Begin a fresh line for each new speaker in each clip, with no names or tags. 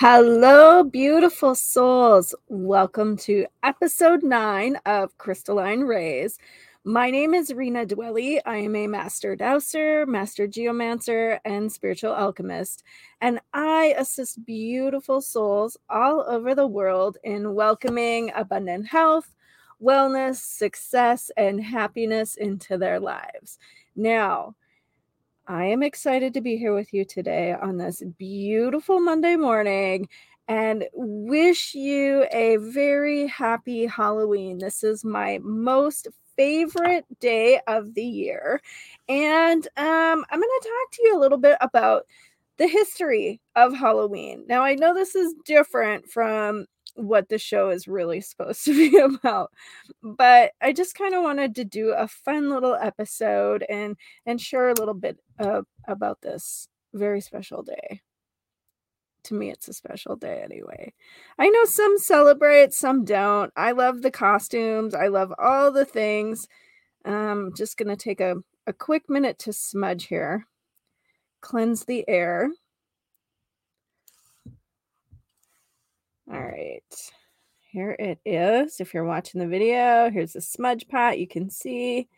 Hello, beautiful souls. Welcome to episode nine of Crystalline Rays. My name is Rena Dwelle. I am a master dowser, master geomancer, and spiritual alchemist. And I assist beautiful souls all over the world in welcoming abundant health, wellness, success, and happiness into their lives. Now, I am excited to be here with you today on this beautiful Monday morning and wish you a very happy Halloween. This is my most favorite day of the year. And um, I'm going to talk to you a little bit about the history of Halloween. Now, I know this is different from what the show is really supposed to be about but i just kind of wanted to do a fun little episode and and share a little bit about this very special day. To me it's a special day anyway. I know some celebrate some don't. I love the costumes i love all the things. I'm just gonna take a, a quick minute to smudge here cleanse the air mm. All right. Here it is. If you're watching the video, here's the smudge pot. You can see.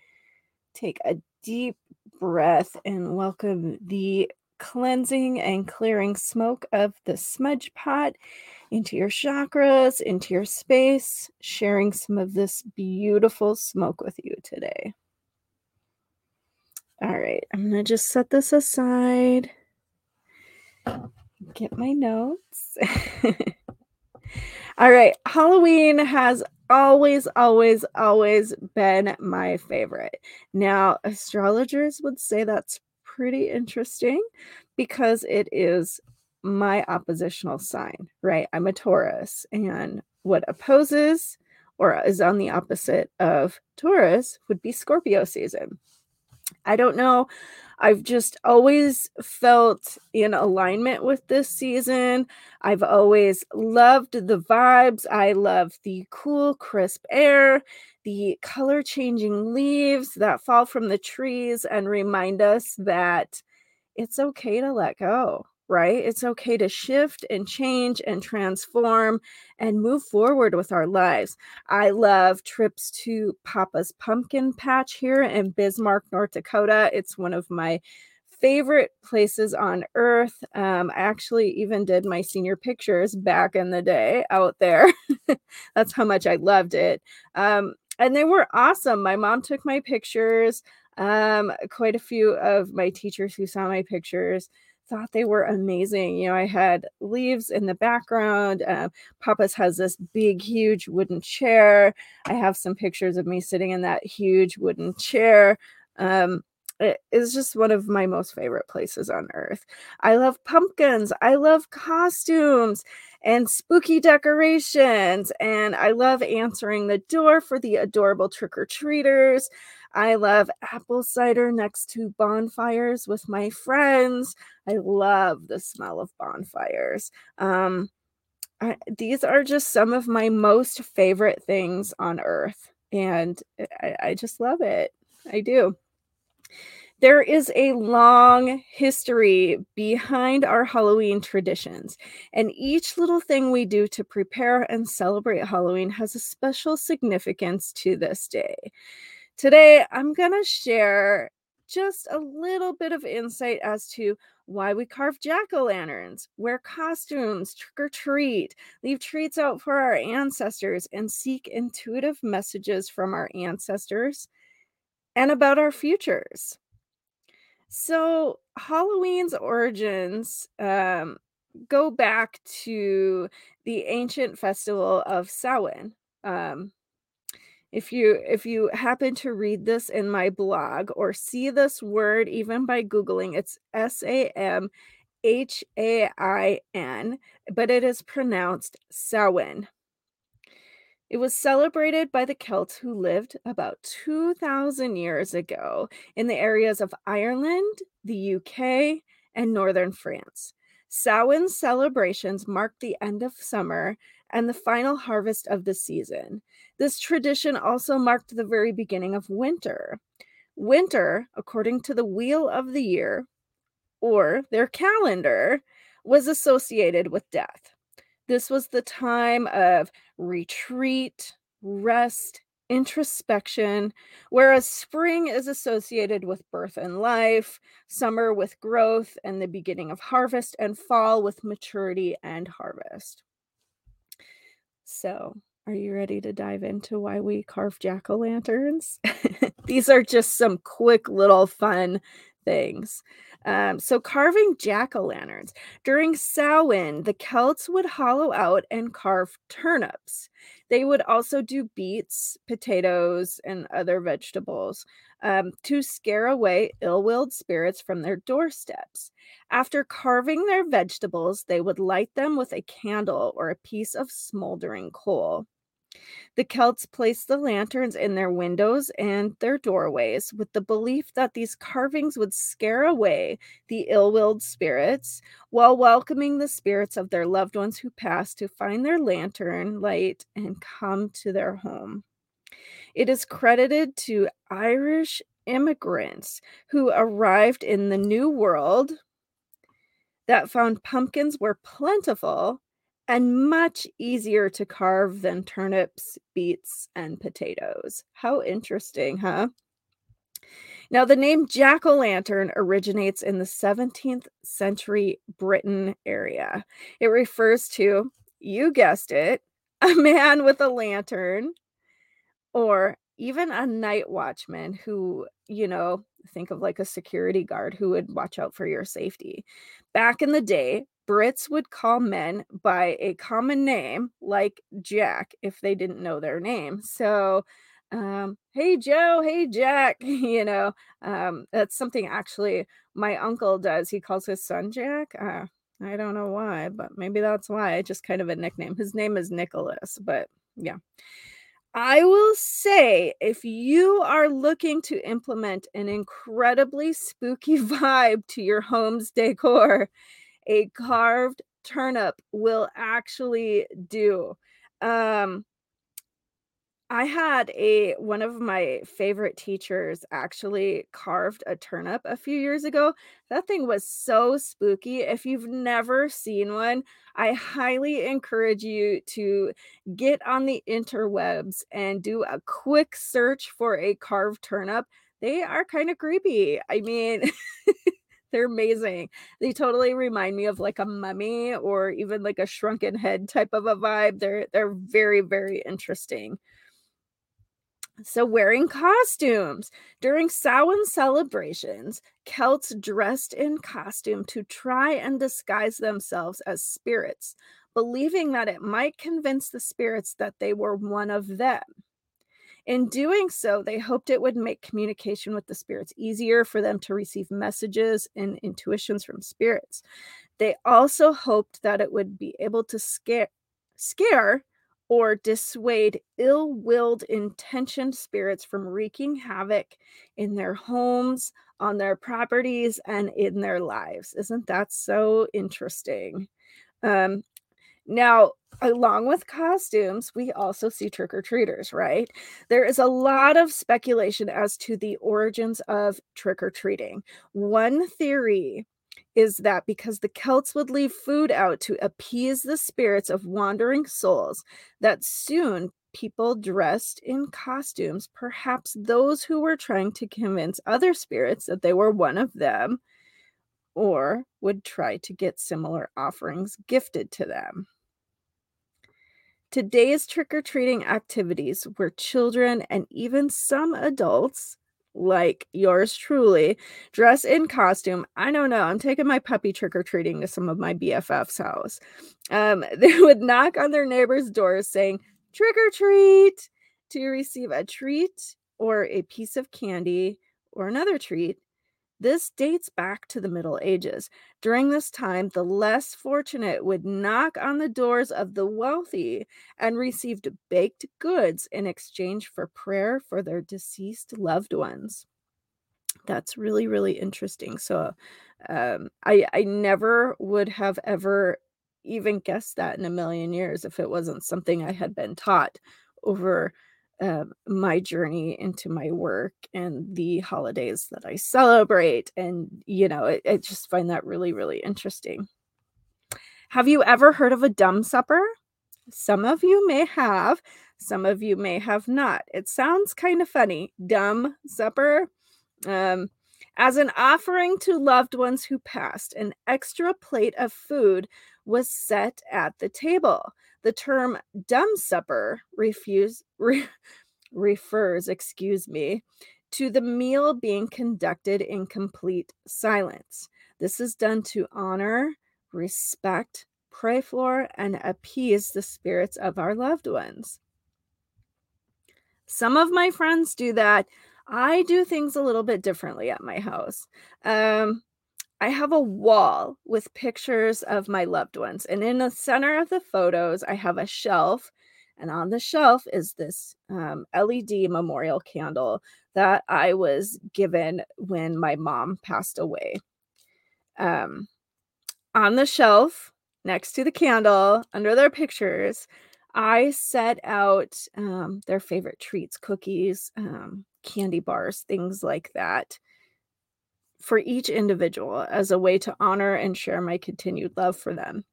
Take a deep breath and welcome the cleansing and clearing smoke of the smudge pot into your chakras, into your space, sharing some of this beautiful smoke with you today. All right, I'm going to just set this aside. Get my notes. All right. Halloween has always, always, always been my favorite. Now, astrologers would say that's pretty interesting because it is my oppositional sign, right? I'm a Taurus, and what opposes or is on the opposite of Taurus would be Scorpio season. I don't know. I've just always felt in alignment with this season. I've always loved the vibes. I love the cool, crisp air, the color changing leaves that fall from the trees and remind us that it's okay to let go right? It's okay to shift and change and transform and move forward with our lives. I love trips to Papa's Pumpkin Patch here in Bismarck, North Dakota. It's one of my favorite places on earth. Um, I actually even did my senior pictures back in the day out there. That's how much I loved it. Um, and they were awesome. My mom took my pictures. Um, quite a few of my teachers who saw my pictures thought they were amazing. You know, I had leaves in the background. Uh, Papa's has this big, huge wooden chair. I have some pictures of me sitting in that huge wooden chair. Um, it is just one of my most favorite places on earth. I love pumpkins. I love costumes and spooky decorations. And I love answering the door for the adorable trick or treaters. I love apple cider next to bonfires with my friends. I love the smell of bonfires. Um, I, these are just some of my most favorite things on earth. And I, I just love it. I do. There is a long history behind our Halloween traditions, and each little thing we do to prepare and celebrate Halloween has a special significance to this day. Today, I'm going to share just a little bit of insight as to why we carve jack o' lanterns, wear costumes, trick or treat, leave treats out for our ancestors, and seek intuitive messages from our ancestors and about our futures. So, Halloween's origins um, go back to the ancient festival of Samhain. Um, if you if you happen to read this in my blog or see this word even by googling, it's S A M H A I N, but it is pronounced Samhain. It was celebrated by the Celts who lived about 2,000 years ago in the areas of Ireland, the UK, and northern France. Samhain celebrations marked the end of summer and the final harvest of the season. This tradition also marked the very beginning of winter. Winter, according to the wheel of the year or their calendar, was associated with death. This was the time of retreat, rest, introspection, whereas spring is associated with birth and life, summer with growth and the beginning of harvest, and fall with maturity and harvest. So, are you ready to dive into why we carve jack o' lanterns? These are just some quick little fun things. Um, so, carving jack o' lanterns. During Samhain, the Celts would hollow out and carve turnips. They would also do beets, potatoes, and other vegetables um, to scare away ill willed spirits from their doorsteps. After carving their vegetables, they would light them with a candle or a piece of smoldering coal. The Celts placed the lanterns in their windows and their doorways with the belief that these carvings would scare away the ill willed spirits while welcoming the spirits of their loved ones who passed to find their lantern light and come to their home. It is credited to Irish immigrants who arrived in the New World that found pumpkins were plentiful and much easier to carve than turnips, beets, and potatoes. How interesting, huh? Now, the name jack o' lantern originates in the 17th century Britain area. It refers to, you guessed it, a man with a lantern or even a night watchman who, you know, think of like a security guard who would watch out for your safety. Back in the day, Brits would call men by a common name like Jack if they didn't know their name. So, um, hey Joe, hey Jack, you know, um, that's something actually my uncle does. He calls his son Jack. Uh, I don't know why, but maybe that's why. It's just kind of a nickname. His name is Nicholas, but yeah. I will say if you are looking to implement an incredibly spooky vibe to your home's decor, a carved turnip will actually do. Um, I had a one of my favorite teachers actually carved a turnip a few years ago. That thing was so spooky. If you've never seen one, I highly encourage you to get on the interwebs and do a quick search for a carved turnip. They are kind of creepy. I mean, they're amazing. They totally remind me of like a mummy or even like a shrunken head type of a vibe. They're they're very very interesting. So, wearing costumes. During Samhain celebrations, Celts dressed in costume to try and disguise themselves as spirits, believing that it might convince the spirits that they were one of them. In doing so, they hoped it would make communication with the spirits easier for them to receive messages and intuitions from spirits. They also hoped that it would be able to scare scare or dissuade ill willed, intentioned spirits from wreaking havoc in their homes, on their properties, and in their lives. Isn't that so interesting? Um, now, along with costumes, we also see trick or treaters, right? There is a lot of speculation as to the origins of trick or treating. One theory is that because the Celts would leave food out to appease the spirits of wandering souls, that soon people dressed in costumes, perhaps those who were trying to convince other spirits that they were one of them, or would try to get similar offerings gifted to them. Today's trick or treating activities where children and even some adults like yours truly dress in costume. I don't know. I'm taking my puppy trick or treating to some of my BFF's house. Um, they would knock on their neighbors' doors saying, trick or treat to receive a treat or a piece of candy or another treat this dates back to the Middle Ages. During this time, the less fortunate would knock on the doors of the wealthy and received baked goods in exchange for prayer for their deceased loved ones. That's really, really interesting. So, um, I I never would have ever even guessed that in a million years if it wasn't something I had been taught over my journey into my work and the holidays that I celebrate. And, you know, I, I just find that really, really interesting. Have you ever heard of a dumb supper? Some of you may have, some of you may have not. It sounds kind of funny. Dumb supper. Um, as an offering to loved ones who passed, an extra plate of food was set at the table. The term dumb supper refuse, re, refers, excuse me, to the meal being conducted in complete silence. This is done to honor, respect, pray for, and appease the spirits of our loved ones. Some of my friends do that. I do things a little bit differently at my house. Um, I have a wall with pictures of my loved ones, and in the center of the photos, I have a shelf and on the shelf is this um, LED memorial candle that I was given when my mom passed away. Um, on the shelf next to the candle, under their pictures, I set out um, their favorite treats, cookies, um, candy bars, things like that for each individual as a way to honor and share my continued love for them.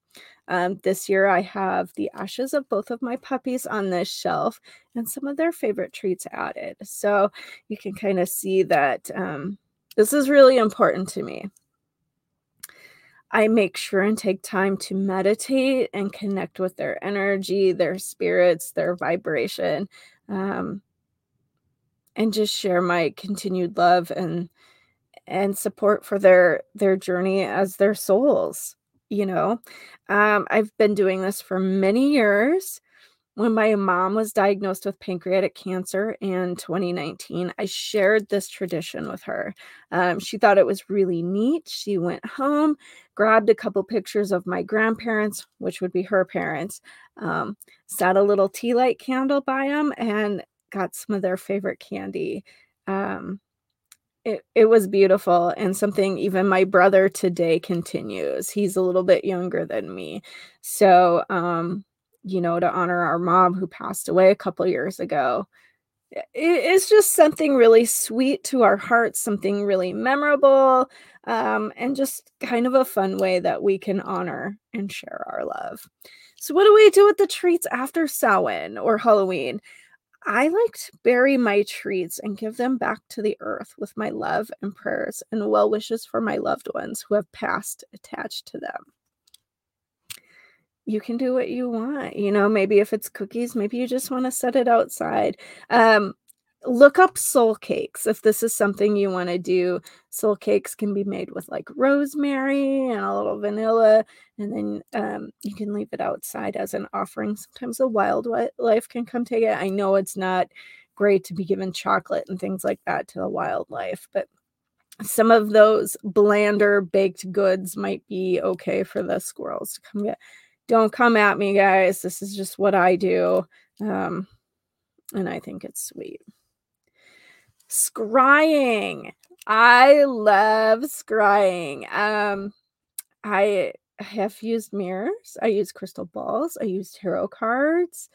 Um, this year, I have the ashes of both of my puppies on this shelf and some of their favorite treats added. So you can kind of see that um, this is really important to me. I make sure and take time to meditate and connect with their energy, their spirits, their vibration, um, and just share my continued love and and support for their their journey as their souls you know? Um, i've been doing this for many years. When my mom was diagnosed with pancreatic cancer in 2019 i shared this tradition with her. Um, she thought it was really neat. She went home grabbed a couple pictures of my grandparents which would be her parents um, set a little tea light candle by them and got some of their favorite candy um, it, it was beautiful and something even my brother today continues. He's a little bit younger than me. So um you know to honor our mom who passed away a couple years ago it, it's just something really sweet to our hearts something really memorable um, and just kind of a fun way that we can honor and share our love. So what do we do with the treats after Samhain or Halloween? I like to bury my treats and give them back to the earth with my love and prayers and well wishes for my loved ones who have passed attached to them. You can do what you want. You know, maybe if it's cookies, maybe you just want to set it outside. Um, look up soul cakes if this is something you want to do. Soul cakes can be made with like rosemary and a little vanilla, and then um, you can leave it outside as an offering. Sometimes the wildlife can come take it. I know it's not great to be given chocolate and things like that to the wildlife, but some of those blander baked goods might be okay for the squirrels to come get. Don't come at me, guys. This is just what I do. Um, and I think it's sweet. Scrying. I love scrying. Um, I have used mirrors. I use crystal balls. I use tarot cards.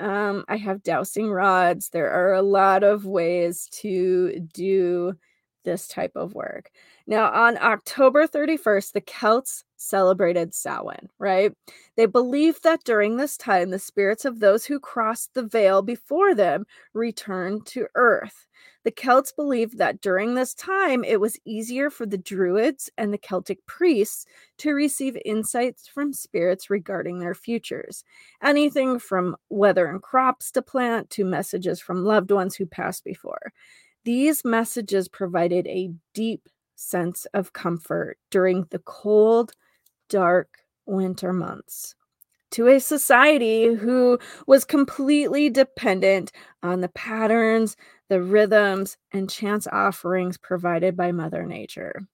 Um, I have dowsing rods. There are a lot of ways to do this type of work. Now, on October 31st, the Celts celebrated Samhain, right? They believed that during this time, the spirits of those who crossed the veil before them returned to earth. The Celts believed that during this time, it was easier for the Druids and the Celtic priests to receive insights from spirits regarding their futures. Anything from weather and crops to plant to messages from loved ones who passed before. These messages provided a deep sense of comfort during the cold, dark winter months to a society who was completely dependent on the patterns, the rhythms, and chance offerings provided by Mother Nature.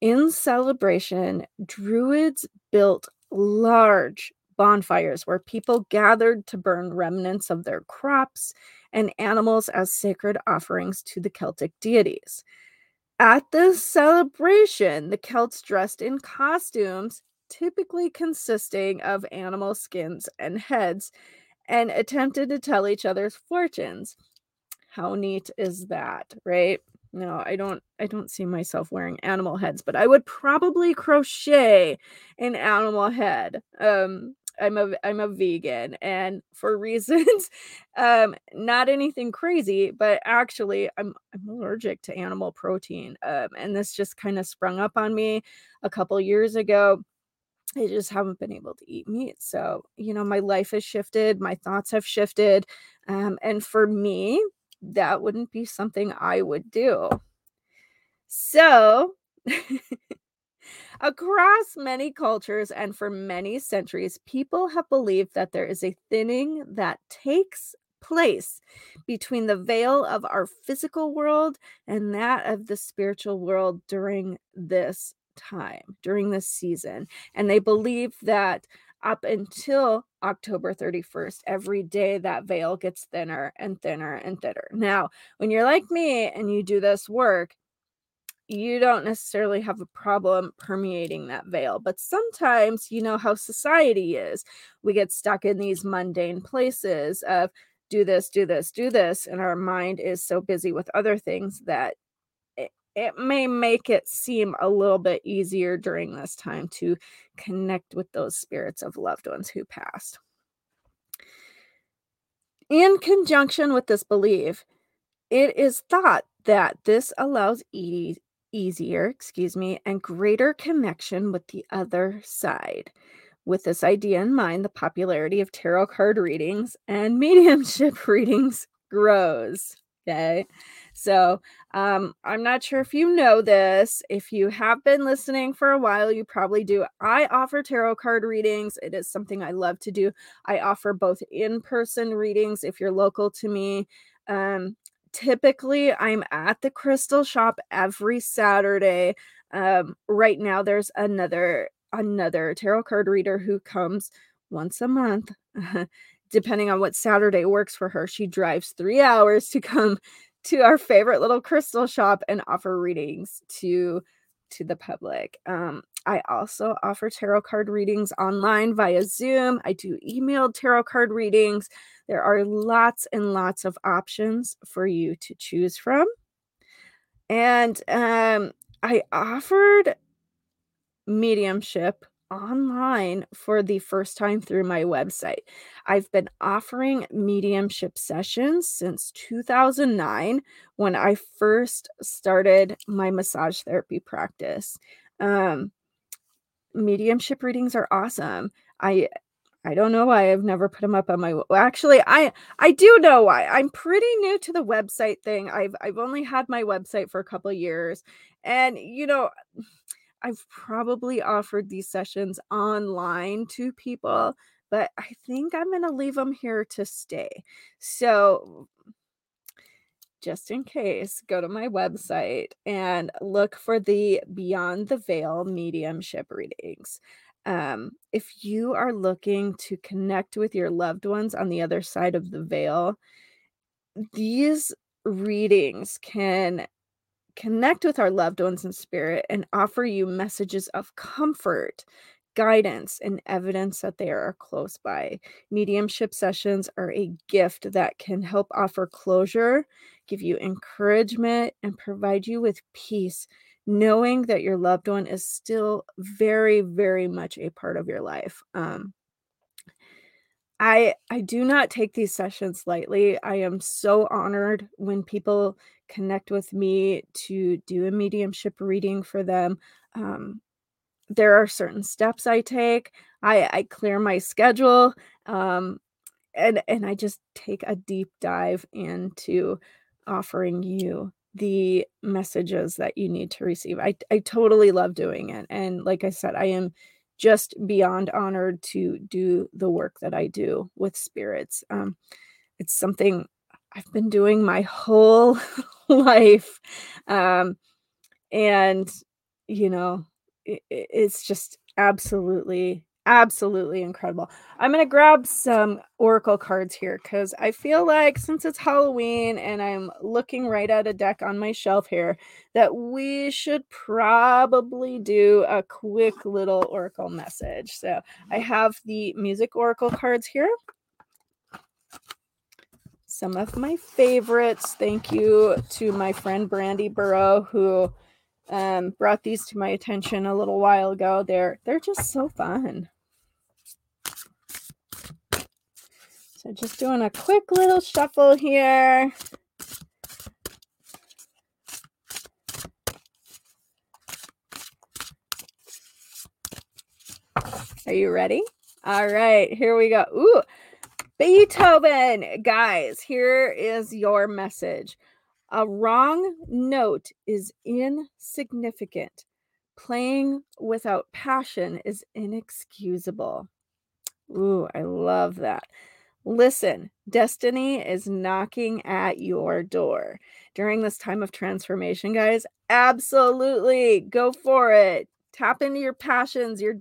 In celebration, Druids built large bonfires where people gathered to burn remnants of their crops and animals as sacred offerings to the Celtic deities. At this celebration, the Celts dressed in costumes typically consisting of animal skins and heads, and attempted to tell each other's fortunes. How neat is that, right? no, I don't I don't see myself wearing animal heads, but I would probably crochet an animal head. Um, I'm a I'm a vegan and for reasons um not anything crazy, but actually I'm I'm allergic to animal protein. Um, and this just kind of sprung up on me a couple years ago. I just haven't been able to eat meat. So, you know, my life has shifted, my thoughts have shifted. Um, and for me, that wouldn't be something I would do. So, across many cultures and for many centuries, people have believed that there is a thinning that takes place between the veil of our physical world and that of the spiritual world during this time, during this season. And they believe that up until October 31st, every day that veil gets thinner and thinner and thinner. Now, when you're like me and you do this work, you don't necessarily have a problem permeating that veil. But sometimes, you know how society is. We get stuck in these mundane places of do this, do this, do this. And our mind is so busy with other things that it, may make it seem a little bit easier during this time to connect with those spirits of loved ones who passed. In conjunction with this belief, it is thought that this allows e- easier, excuse me, and greater connection with the other side. With this idea in mind, the popularity of tarot card readings and mediumship readings grows. Okay. So, um, I'm not sure if you know this. If you have been listening for a while, you probably do. I offer tarot card readings. It is something I love to do. I offer both in person readings if you're local to me. Um, typically, I'm at the crystal shop every Saturday. Um, right now, there's another another tarot card reader who comes once a month depending on what Saturday works for her, she drives three hours to come to our favorite little crystal shop and offer readings to to the public. Um, I also offer tarot card readings online via Zoom. I do emailed tarot card readings. There are lots and lots of options for you to choose from. And um, I offered mediumship online for the first time through my website. I've been offering mediumship sessions since 2009 when I first started my massage therapy practice. Um, mediumship readings are awesome. I I don't know why I've never put them up on my actually I I do know why. I'm pretty new to the website thing. I've I've only had my website for a couple years and you know I've probably offered these sessions online to people, but I think I'm going to leave them here to stay. So, just in case, go to my website and look for the Beyond the Veil mediumship readings. Um, if you are looking to connect with your loved ones on the other side of the veil, these readings can connect with our loved ones in spirit and offer you messages of comfort, guidance, and evidence that they are close by. Mediumship sessions are a gift that can help offer closure, give you encouragement, and provide you with peace, knowing that your loved one is still very, very much a part of your life. Um, I I do not take these sessions lightly. I am so honored when people connect with me to do a mediumship reading for them. Um, there are certain steps I take. I, I clear my schedule, um, and and I just take a deep dive into offering you the messages that you need to receive. I I totally love doing it, and like I said, I am just beyond honored to do the work that I do with spirits. Um, it's something I've been doing my whole life. Um, and, you know, it, it's just absolutely, absolutely incredible. I'm going to grab some Oracle cards here because I feel like since it's Halloween and I'm looking right at a deck on my shelf here, that we should probably do a quick little Oracle message. So I have the music Oracle cards here. Some of my favorites. Thank you to my friend Brandy Burrow who um, brought these to my attention a little while ago. They're they're just so fun. So just doing a quick little shuffle here. Are you ready? All right, here we go. Ooh, Beethoven. Guys, here is your message. A wrong note is insignificant. Playing without passion is inexcusable. Ooh, I love that. Listen, destiny is knocking at your door. During this time of transformation, guys, absolutely go for it. Tap into your passions, your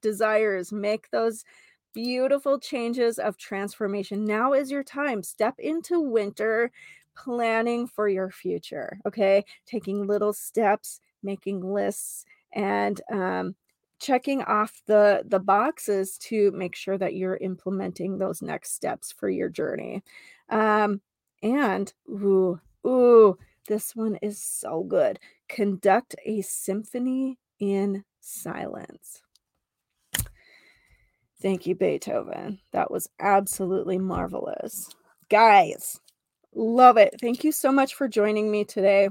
desires, make those beautiful changes of transformation. Now is your time. Step into winter planning for your future, okay? Taking little steps, making lists, and um, checking off the the boxes to make sure that you're implementing those next steps for your journey. Um, and ooh, ooh, this one is so good. Conduct a symphony in silence. Thank you, Beethoven. That was absolutely marvelous. Guys, love it. Thank you so much for joining me today.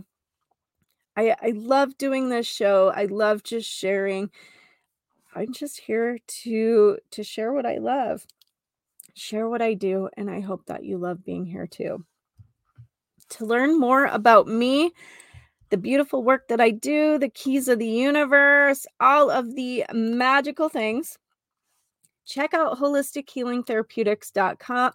I, I love doing this show. I love just sharing. I'm just here to to share what I love. Share what I do and I hope that you love being here too. To learn more about me, the beautiful work that I do, the keys of the universe, all of the magical things, check out holistichealingtherapeutics.com.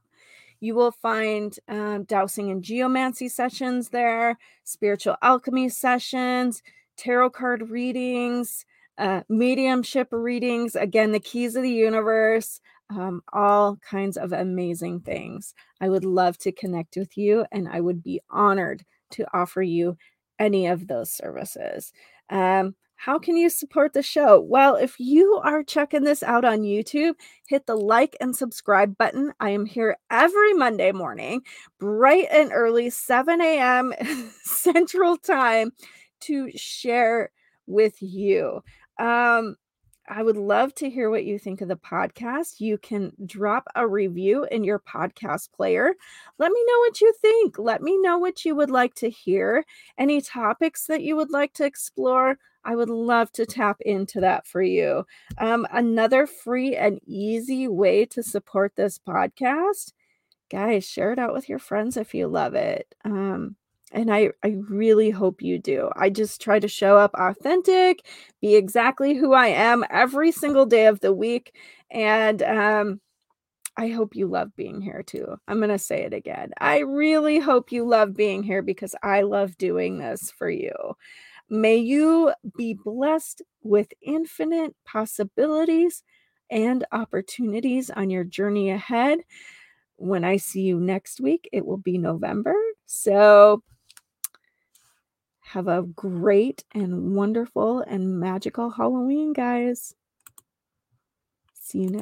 You will find um, dowsing and geomancy sessions there, spiritual alchemy sessions, tarot card readings, uh, mediumship readings. Again, the keys of the universe, um, all kinds of amazing things. I would love to connect with you, and I would be honored to offer you any of those services. Um, how can you support the show? Well, if you are checking this out on YouTube, hit the like and subscribe button. I am here every Monday morning, bright and early, 7 a.m. Central Time, to share with you. Um, I would love to hear what you think of the podcast. You can drop a review in your podcast player. Let me know what you think. Let me know what you would like to hear, any topics that you would like to explore. I would love to tap into that for you. Um, another free and easy way to support this podcast, guys, share it out with your friends if you love it. Um, and I, I really hope you do. I just try to show up authentic, be exactly who I am every single day of the week. And um, I hope you love being here too. I'm going to say it again. I really hope you love being here because I love doing this for you. May you be blessed with infinite possibilities and opportunities on your journey ahead. When I see you next week, it will be November. So, have a great and wonderful and magical Halloween, guys. See you next